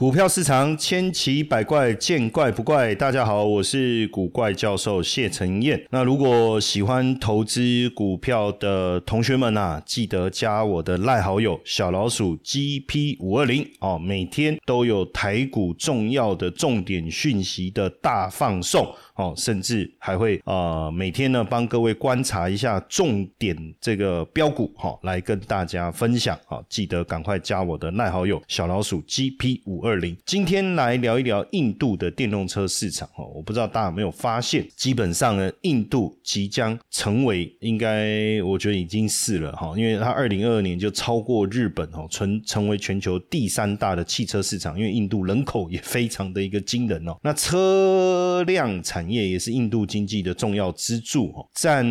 股票市场千奇百怪，见怪不怪。大家好，我是古怪教授谢承彦。那如果喜欢投资股票的同学们啊，记得加我的赖好友小老鼠 GP 五二零哦，每天都有台股重要的重点讯息的大放送。哦，甚至还会呃每天呢帮各位观察一下重点这个标股哈，来跟大家分享啊！记得赶快加我的奈好友小老鼠 GP 五二零。今天来聊一聊印度的电动车市场哈，我不知道大家有没有发现，基本上呢，印度即将成为应该我觉得已经是了哈，因为它二零二二年就超过日本哦，成成为全球第三大的汽车市场，因为印度人口也非常的一个惊人哦，那车辆产业也是印度经济的重要支柱哦，占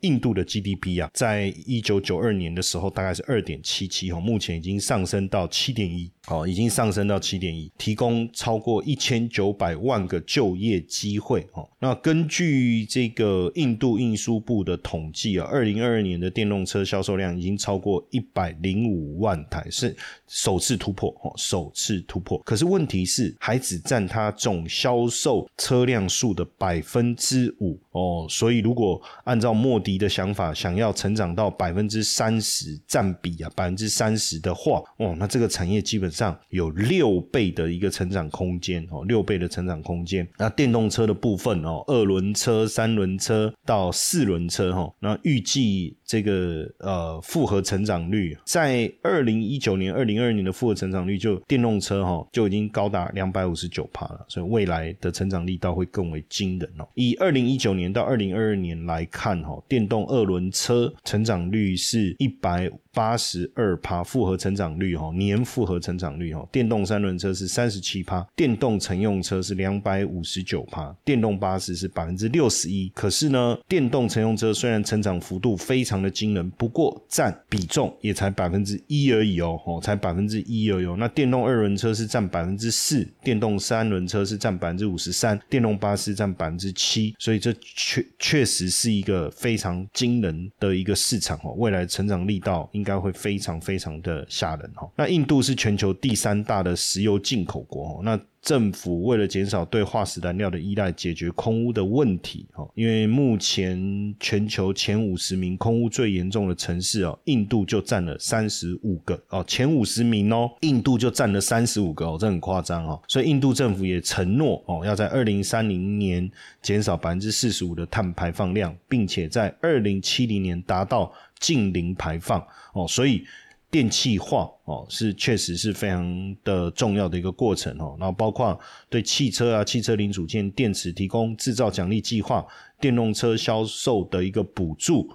印度的 GDP 啊，在一九九二年的时候大概是二点七七哦，目前已经上升到七点一。哦，已经上升到七点一，提供超过一千九百万个就业机会。哦，那根据这个印度运输部的统计啊，二零二二年的电动车销售量已经超过一百零五万台，是首次突破。哦，首次突破。可是问题是，还只占它总销售车辆数的百分之五。哦，所以如果按照莫迪的想法，想要成长到百分之三十占比啊，百分之三十的话，哦，那这个产业基本上有六倍的一个成长空间哦，六倍的成长空间。那电动车的部分哦，二轮车、三轮车到四轮车哈，那预计这个呃复合成长率在二零一九年、二零二二年的复合成长率就电动车哈就已经高达两百五十九帕了，所以未来的成长力道会更为惊人哦。以二零一九年到二零二二年来看哈，电动二轮车成长率是一百。八十二趴复合成长率哈，年复合成长长率哈，电动三轮车是三十七趴，电动乘用车是两百五十九趴，电动巴士是百分之六十一。可是呢，电动乘用车虽然成长幅度非常的惊人，不过占比重也才百分之一而已哦，哦，才百分之一而已。那电动二轮车是占百分之四，电动三轮车是占百分之五十三，电动巴士占百分之七，所以这确确实是一个非常惊人的一个市场哦，未来成长力道应。该会非常非常的吓人哦。那印度是全球第三大的石油进口国，那。政府为了减少对化石燃料的依赖，解决空污的问题，哦，因为目前全球前五十名空污最严重的城市哦，印度就占了三十五个哦，前五十名哦，印度就占了三十五个哦，这很夸张哦，所以印度政府也承诺哦，要在二零三零年减少百分之四十五的碳排放量，并且在二零七零年达到净零排放哦，所以。电气化哦，是确实是非常的重要的一个过程哦。然后包括对汽车啊、汽车零组件、电池提供制造奖励计划、电动车销售的一个补助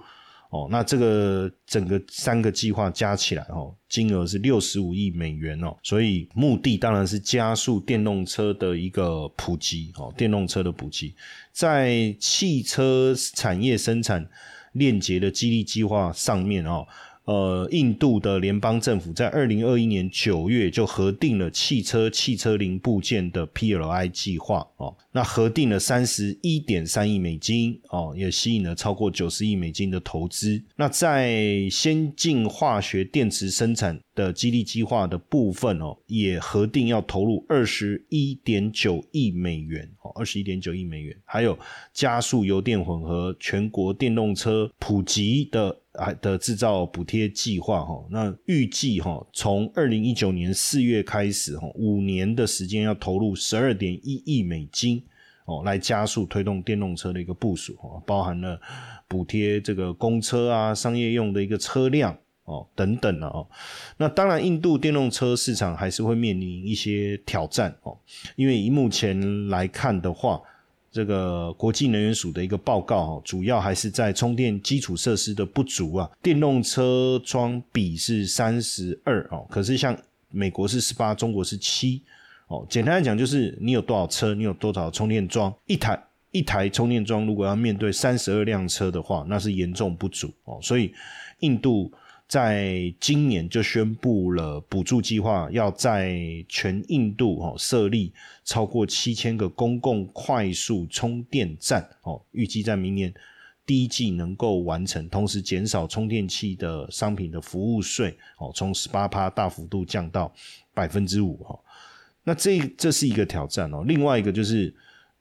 哦。那这个整个三个计划加起来哦，金额是六十五亿美元哦。所以目的当然是加速电动车的一个普及哦，电动车的普及，在汽车产业生产链接的激励计划上面哦。呃，印度的联邦政府在二零二一年九月就核定了汽车汽车零部件的 PLI 计划哦，那核定了三十一点三亿美金哦，也吸引了超过九十亿美金的投资。那在先进化学电池生产的激励计划的部分哦，也核定要投入二十一点九亿美元哦，二十一点九亿美元，还有加速油电混合全国电动车普及的。的制造补贴计划哈，那预计哈从二零一九年四月开始哈，五年的时间要投入十二点一亿美金哦，来加速推动电动车的一个部署哦，包含了补贴这个公车啊、商业用的一个车辆哦等等的哦。那当然，印度电动车市场还是会面临一些挑战哦，因为以目前来看的话。这个国际能源署的一个报告哈，主要还是在充电基础设施的不足啊。电动车桩比是三十二哦，可是像美国是十八，中国是七哦。简单来讲，就是你有多少车，你有多少充电桩，一台一台充电桩如果要面对三十二辆车的话，那是严重不足哦。所以印度。在今年就宣布了补助计划，要在全印度哦设立超过七千个公共快速充电站哦，预计在明年第一季能够完成，同时减少充电器的商品的服务税哦，从十八趴大幅度降到百分之五哈。那这这是一个挑战哦。另外一个就是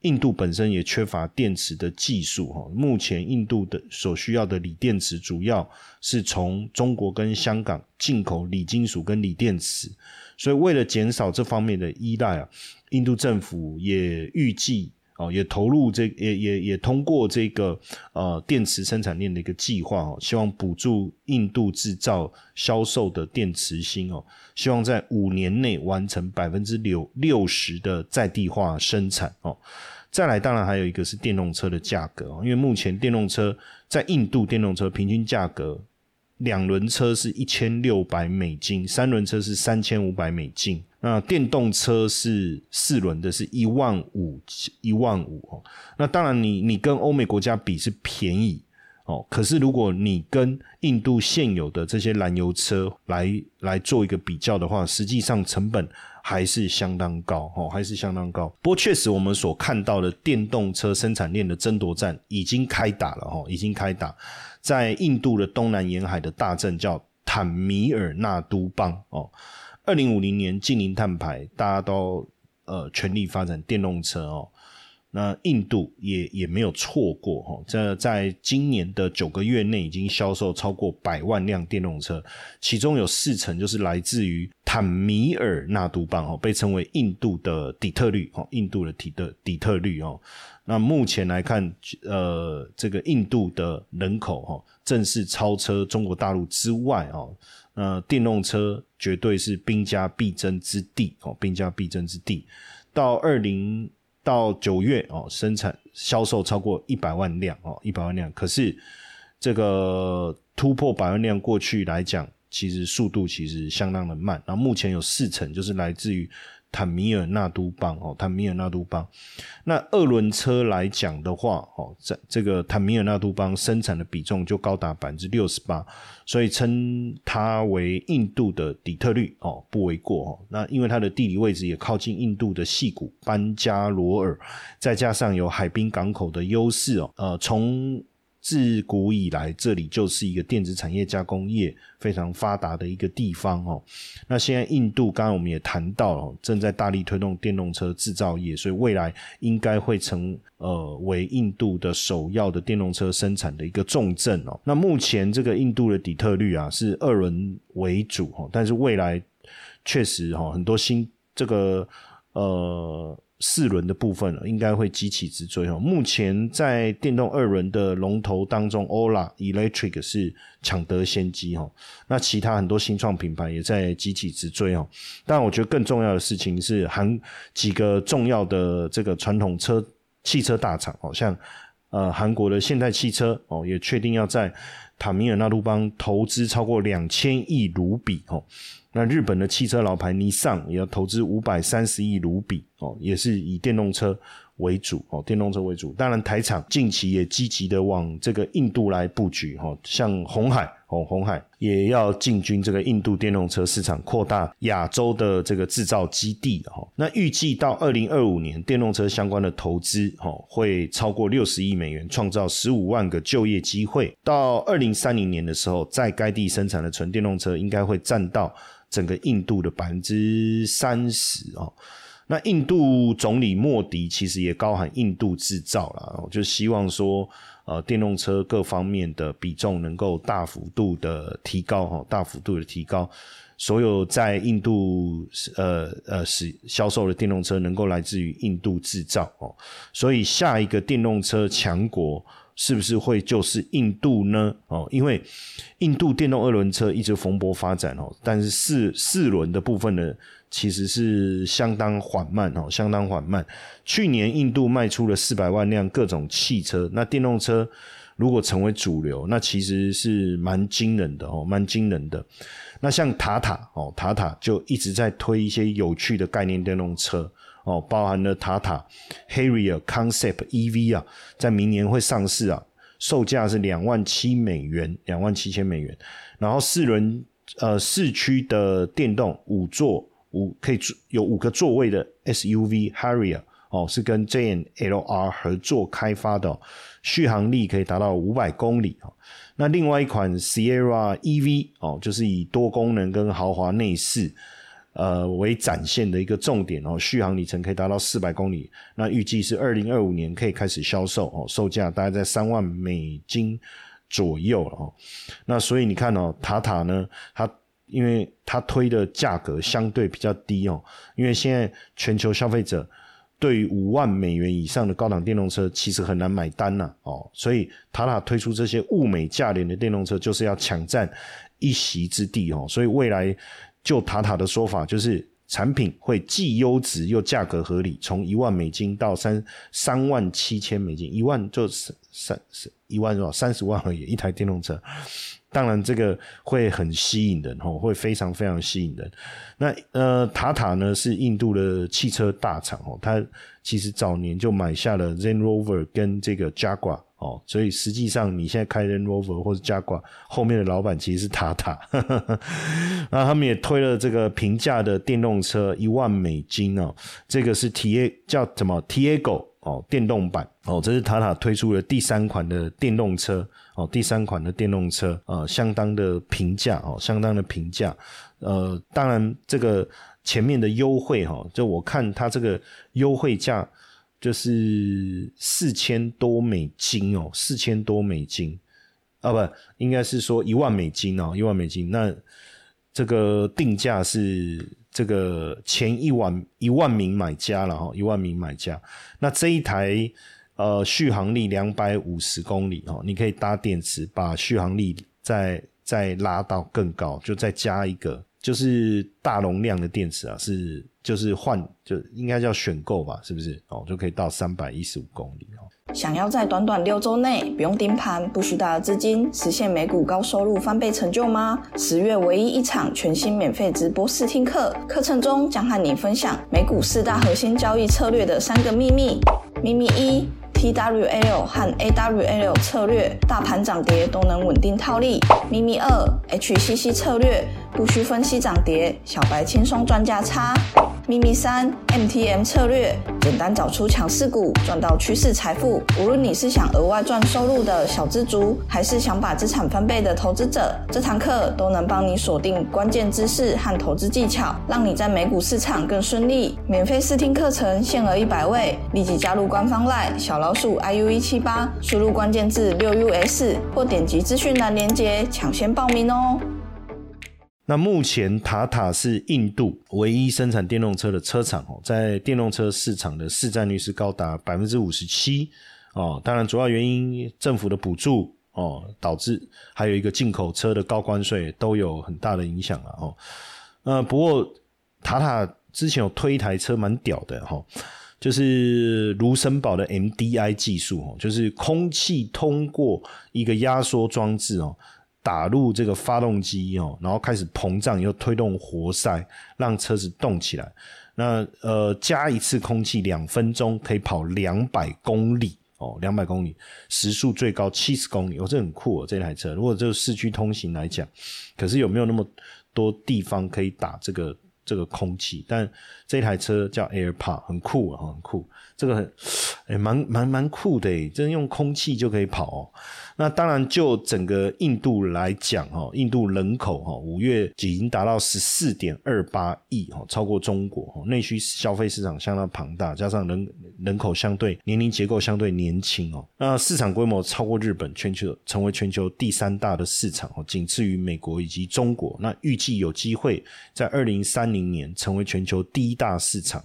印度本身也缺乏电池的技术哈。目前印度的所需要的锂电池主要是从中国跟香港进口锂金属跟锂电池，所以为了减少这方面的依赖啊，印度政府也预计。哦，也投入这也也也通过这个呃电池生产链的一个计划哦，希望补助印度制造销售的电池芯哦，希望在五年内完成百分之六六十的在地化生产哦。再来，当然还有一个是电动车的价格哦，因为目前电动车在印度电动车平均价格。两轮车是一千六百美金，三轮车是三千五百美金。那电动车是四轮的，是一万五一万五哦。那当然，你你跟欧美国家比是便宜哦。可是如果你跟印度现有的这些燃油车来来做一个比较的话，实际上成本还是相当高哦，还是相当高。不过确实，我们所看到的电动车生产链的争夺战已经开打了哦，已经开打。在印度的东南沿海的大镇叫坦米尔纳都邦哦，二零五零年近零碳排，大家都呃全力发展电动车哦。那印度也也没有错过哈，这在今年的九个月内已经销售超过百万辆电动车，其中有四成就是来自于坦米尔纳都邦哦，被称为印度的底特律哦，印度的底特底特律哦。那目前来看，呃，这个印度的人口哈，正式超车中国大陆之外哦，那电动车绝对是兵家必争之地哦，兵家必争之地。到二零到九月哦，生产销售超过一百万辆哦，一百万辆。可是这个突破百万辆过去来讲，其实速度其实相当的慢。然后目前有四成就是来自于。坦米尔纳都邦哦，坦米尔纳都邦。那二轮车来讲的话，哦，在这个坦米尔纳都邦生产的比重就高达百分之六十八，所以称它为印度的底特律哦，不为过哦。那因为它的地理位置也靠近印度的西谷班加罗尔，再加上有海滨港口的优势哦，呃，从自古以来，这里就是一个电子产业加工业非常发达的一个地方哦。那现在印度，刚刚我们也谈到了，正在大力推动电动车制造业，所以未来应该会成呃为印度的首要的电动车生产的一个重镇哦。那目前这个印度的底特律啊是二轮为主哈，但是未来确实哈很多新这个呃。四轮的部分应该会急起直追哦。目前在电动二轮的龙头当中，Ola Electric 是抢得先机哦。那其他很多新创品牌也在急起直追哦。但我觉得更重要的事情是，韩几个重要的这个传统车汽车大厂哦，像呃韩国的现代汽车哦，也确定要在塔米尔纳杜邦投资超过两千亿卢比哦。那日本的汽车老牌尼桑也要投资五百三十亿卢比哦，也是以电动车为主哦，电动车为主。当然，台厂近期也积极的往这个印度来布局哈，像红海哦，红海也要进军这个印度电动车市场，扩大亚洲的这个制造基地哈。那预计到二零二五年，电动车相关的投资哈会超过六十亿美元，创造十五万个就业机会。到二零三零年的时候，在该地生产的纯电动车应该会占到。整个印度的百分之三十哦，那印度总理莫迪其实也高喊印度制造了，就希望说，呃，电动车各方面的比重能够大幅度的提高哈，大幅度的提高，所有在印度呃呃使销售的电动车能够来自于印度制造哦，所以下一个电动车强国。是不是会就是印度呢？哦，因为印度电动二轮车一直蓬勃发展哦，但是四四轮的部分呢，其实是相当缓慢哦，相当缓慢。去年印度卖出了四百万辆各种汽车，那电动车如果成为主流，那其实是蛮惊人的哦，蛮惊人的。那像塔塔哦，塔塔就一直在推一些有趣的概念电动车。哦，包含了塔塔 Harrier Concept EV 啊，在明年会上市啊，售价是两万七美元，两万七千美元。然后四轮呃四驱的电动五座五可以有五个座位的 SUV Harrier 哦，是跟 JNLR 合作开发的，续航力可以达到五百公里哦。那另外一款 Sierra EV 哦，就是以多功能跟豪华内饰。呃为展现的一个重点哦，续航里程可以达到四百公里，那预计是二零二五年可以开始销售哦，售价大概在三万美金左右哦。那所以你看哦，塔塔呢，它因为它推的价格相对比较低哦，因为现在全球消费者。对于五万美元以上的高档电动车，其实很难买单呐，哦，所以塔塔推出这些物美价廉的电动车，就是要抢占一席之地哦。所以未来就塔塔的说法，就是产品会既优质又价格合理，从一万美金到三三万七千美金，一万就三三一万多少三十万而已一台电动车。当然，这个会很吸引人哦，会非常非常吸引人。那呃，塔塔呢是印度的汽车大厂哦，它其实早年就买下了 Zen Rover 跟这个 Jaguar 哦，所以实际上你现在开 Zen Rover 或者 Jaguar 后面的老板其实是塔塔。那他们也推了这个平价的电动车一万美金哦，这个是 T A 叫什么 T A Go。哦，电动版哦，这是塔塔推出的第三款的电动车哦，第三款的电动车呃，相当的平价哦，相当的平价。呃，当然这个前面的优惠哈，就我看它这个优惠价就是四千多美金哦，四千多美金啊，不应该是说一万美金哦，一万美金。那这个定价是。这个前一万一万名买家了哈，一万名买家，那这一台呃续航力两百五十公里哦，你可以搭电池把续航力再再拉到更高，就再加一个就是大容量的电池啊，是就是换就应该叫选购吧，是不是哦？就可以到三百一十五公里哦。想要在短短六周内不用盯盘、不需大的资金，实现美股高收入翻倍成就吗？十月唯一一场全新免费直播试听课，课程中将和你分享美股四大核心交易策略的三个秘密。秘密一：TWL 和 AWL 策略，大盘涨跌都能稳定套利。秘密二：HCC 策略，不需分析涨跌，小白轻松赚价差。秘密三：MTM 策略，简单找出强势股，赚到趋势财富。无论你是想额外赚收入的小资族，还是想把资产翻倍的投资者，这堂课都能帮你锁定关键知识和投资技巧，让你在美股市场更顺利。免费试听课程限额一百位，立即加入官方 LINE 小老鼠 iu 一七八，输入关键字六 us 或点击资讯栏链接抢先报名哦。那目前塔塔是印度唯一生产电动车的车厂哦，在电动车市场的市占率是高达百分之五十七哦。当然，主要原因政府的补助哦，导致还有一个进口车的高关税都有很大的影响了哦。呃，不过塔塔之前有推一台车蛮屌的哈，就是卢森堡的 MDI 技术哦，就是空气通过一个压缩装置哦。打入这个发动机哦，然后开始膨胀，又推动活塞，让车子动起来。那呃，加一次空气两分钟可以跑两百公里哦，两百公里时速最高七十公里，哦，这很酷哦，这台车。如果就市区通行来讲，可是有没有那么多地方可以打这个这个空气？但这台车叫 AirPod，很酷啊，很酷。这个很哎，蛮蛮蛮酷的，真用空气就可以跑哦。那当然，就整个印度来讲，哈，印度人口哈，五月已经达到十四点二八亿，哈，超过中国，内需消费市场相当庞大，加上人人口相对年龄结构相对年轻哦，那市场规模超过日本，全球成为全球第三大的市场哦，仅次于美国以及中国。那预计有机会在二零三零年成为全球第一大市场。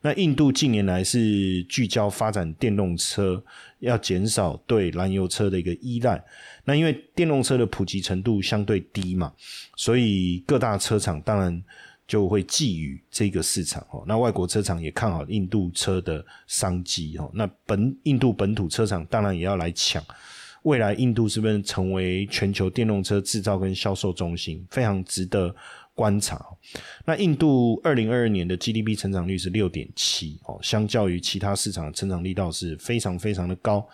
那印度近年来是聚焦发展电动车，要减少对燃油车的一个依赖。那因为电动车的普及程度相对低嘛，所以各大车厂当然就会觊觎这个市场哦。那外国车厂也看好印度车的商机哦。那本印度本土车厂当然也要来抢。未来印度是不是成为全球电动车制造跟销售中心？非常值得。观察，那印度二零二二年的 GDP 成长率是六点七哦，相较于其他市场成长力道是非常非常的高。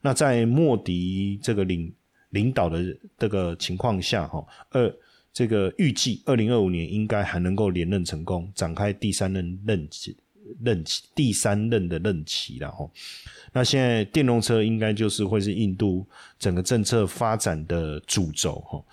那在莫迪这个领领导的这个情况下，哈，二这个预计二零二五年应该还能够连任成功，展开第三任任期任期第三任的任期了哈。那现在电动车应该就是会是印度整个政策发展的主轴哈。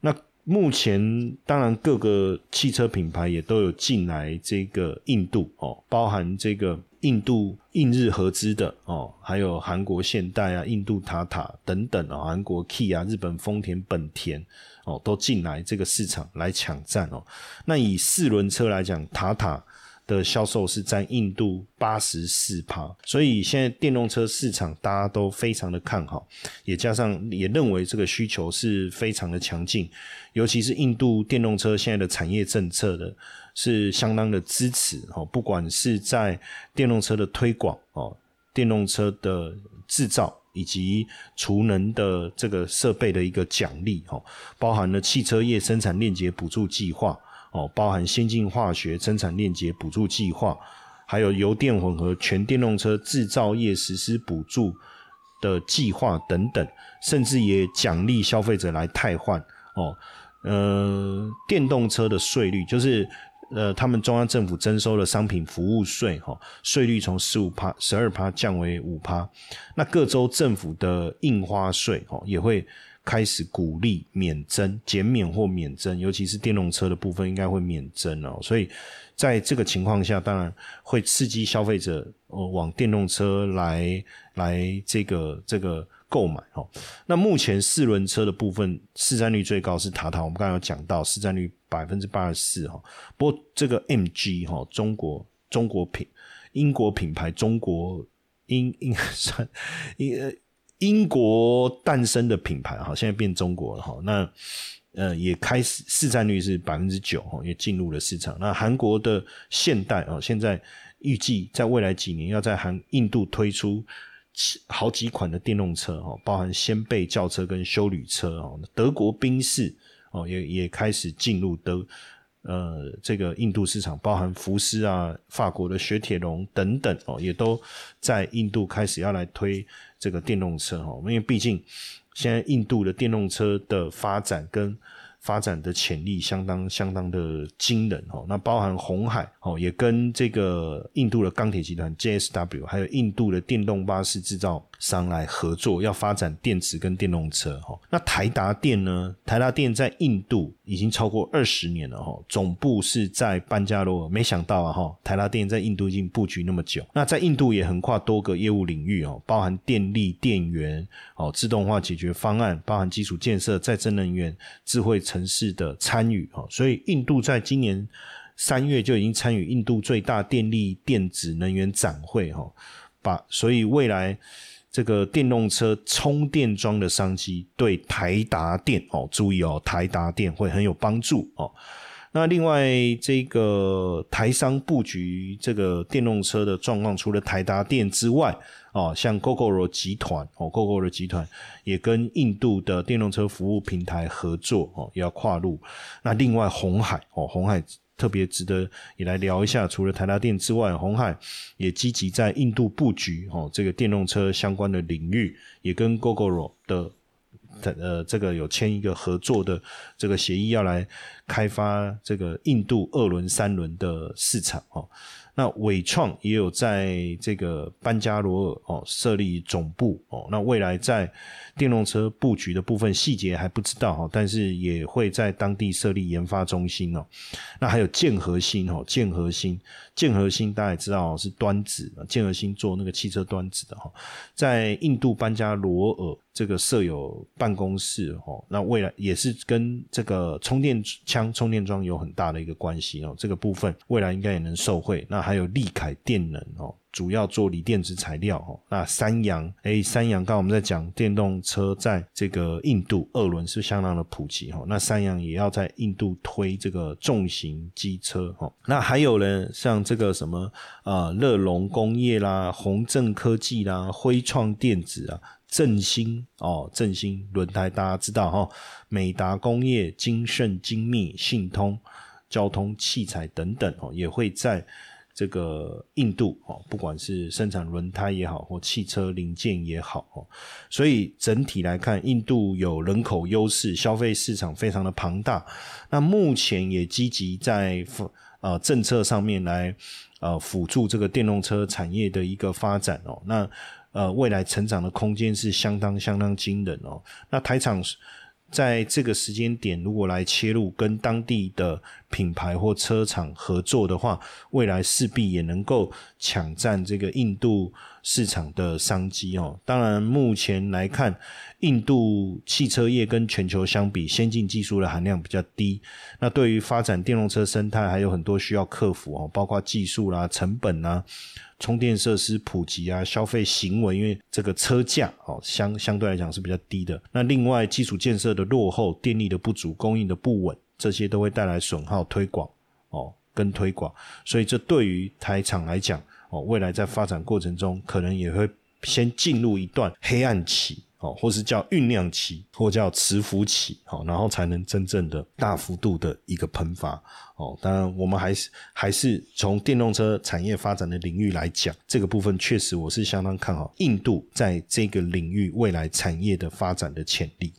那目前当然各个汽车品牌也都有进来这个印度哦，包含这个印度印日合资的哦，还有韩国现代啊、印度塔塔等等啊，韩国 Key 啊、日本丰田、本田哦，都进来这个市场来抢占哦。那以四轮车来讲，塔塔。的销售是占印度八十四趴，所以现在电动车市场大家都非常的看好，也加上也认为这个需求是非常的强劲，尤其是印度电动车现在的产业政策的是相当的支持哦，不管是在电动车的推广哦，电动车的制造以及储能的这个设备的一个奖励哦，包含了汽车业生产链接补助计划。哦，包含先进化学生产链接补助计划，还有油电混合全电动车制造业实施补助的计划等等，甚至也奖励消费者来汰换。哦，呃，电动车的税率就是呃，他们中央政府征收的商品服务税，哈，税率从十五趴、十二趴降为五趴。那各州政府的印花税，哦，也会。开始鼓励免征、减免或免征，尤其是电动车的部分，应该会免征哦。所以在这个情况下，当然会刺激消费者呃往电动车来来这个这个购买哦。那目前四轮车的部分市占率最高是塔塔，我们刚刚有讲到市占率百分之八十四哈。不过这个 MG 哈，中国中国品英国品牌，中国应应该算呃。英国诞生的品牌哈，现在变中国了哈。那呃，也开始市占率是百分之九哈，也进入了市场。那韩国的现代啊，现在预计在未来几年要在韩印度推出好几款的电动车哈，包含掀背轿车跟修旅车哦。德国宾士哦，也也开始进入德呃这个印度市场，包含福斯啊、法国的雪铁龙等等哦，也都在印度开始要来推。这个电动车哈，因为毕竟现在印度的电动车的发展跟。发展的潜力相当相当的惊人哦，那包含红海哦，也跟这个印度的钢铁集团 JSW，还有印度的电动巴士制造商来合作，要发展电池跟电动车哈。那台达电呢？台达电在印度已经超过二十年了哈，总部是在班加罗尔。没想到啊哈，台达电在印度已经布局那么久，那在印度也横跨多个业务领域哦，包含电力、电源哦，自动化解决方案，包含基础建设、再生能源、智慧。城市的参与哦，所以印度在今年三月就已经参与印度最大电力电子能源展会哈，把所以未来这个电动车充电桩的商机对台达电哦，注意哦，台达电会很有帮助哦。那另外这个台商布局这个电动车的状况，除了台达电之外，哦，像 GoGoRo 集团哦，GoGoRo 集团也跟印度的电动车服务平台合作哦，也要跨入。那另外红海哦，红海特别值得也来聊一下，除了台达电之外，红海也积极在印度布局哦，这个电动车相关的领域，也跟 GoGoRo 的。呃，这个有签一个合作的这个协议，要来开发这个印度二轮、三轮的市场哦。那伟创也有在这个班加罗尔哦设立总部哦。那未来在电动车布局的部分细节还不知道哈，但是也会在当地设立研发中心哦。那还有建核心哦，建核心，建核心大家也知道是端子，建核心做那个汽车端子的哈，在印度班加罗尔。这个设有办公室哦，那未来也是跟这个充电枪、充电桩有很大的一个关系哦。这个部分未来应该也能受惠。那还有利凯电能哦。主要做锂电池材料哦，那三洋哎，三洋刚刚我们在讲电动车，在这个印度二轮是相当的普及哈，那三洋也要在印度推这个重型机车哈，那还有呢，像这个什么啊，乐龙工业啦，宏正科技啦，辉创电子啊，振兴哦，振兴轮胎大家知道哈，美达工业、金盛精密、信通交通器材等等哦，也会在。这个印度哦，不管是生产轮胎也好，或汽车零件也好哦，所以整体来看，印度有人口优势，消费市场非常的庞大。那目前也积极在呃政策上面来呃辅助这个电动车产业的一个发展哦。那呃未来成长的空间是相当相当惊人哦。那台厂在这个时间点，如果来切入跟当地的品牌或车厂合作的话，未来势必也能够抢占这个印度市场的商机哦。当然，目前来看，印度汽车业跟全球相比，先进技术的含量比较低。那对于发展电动车生态，还有很多需要克服哦，包括技术啦、成本啦。充电设施普及啊，消费行为，因为这个车价哦相相对来讲是比较低的。那另外基础建设的落后、电力的不足、供应的不稳，这些都会带来损耗、推广哦跟推广。所以这对于台厂来讲哦，未来在发展过程中，可能也会先进入一段黑暗期。哦，或是叫酝酿期，或叫磁浮期，好，然后才能真正的大幅度的一个喷发。哦，当然，我们还是还是从电动车产业发展的领域来讲，这个部分确实我是相当看好印度在这个领域未来产业的发展的潜力。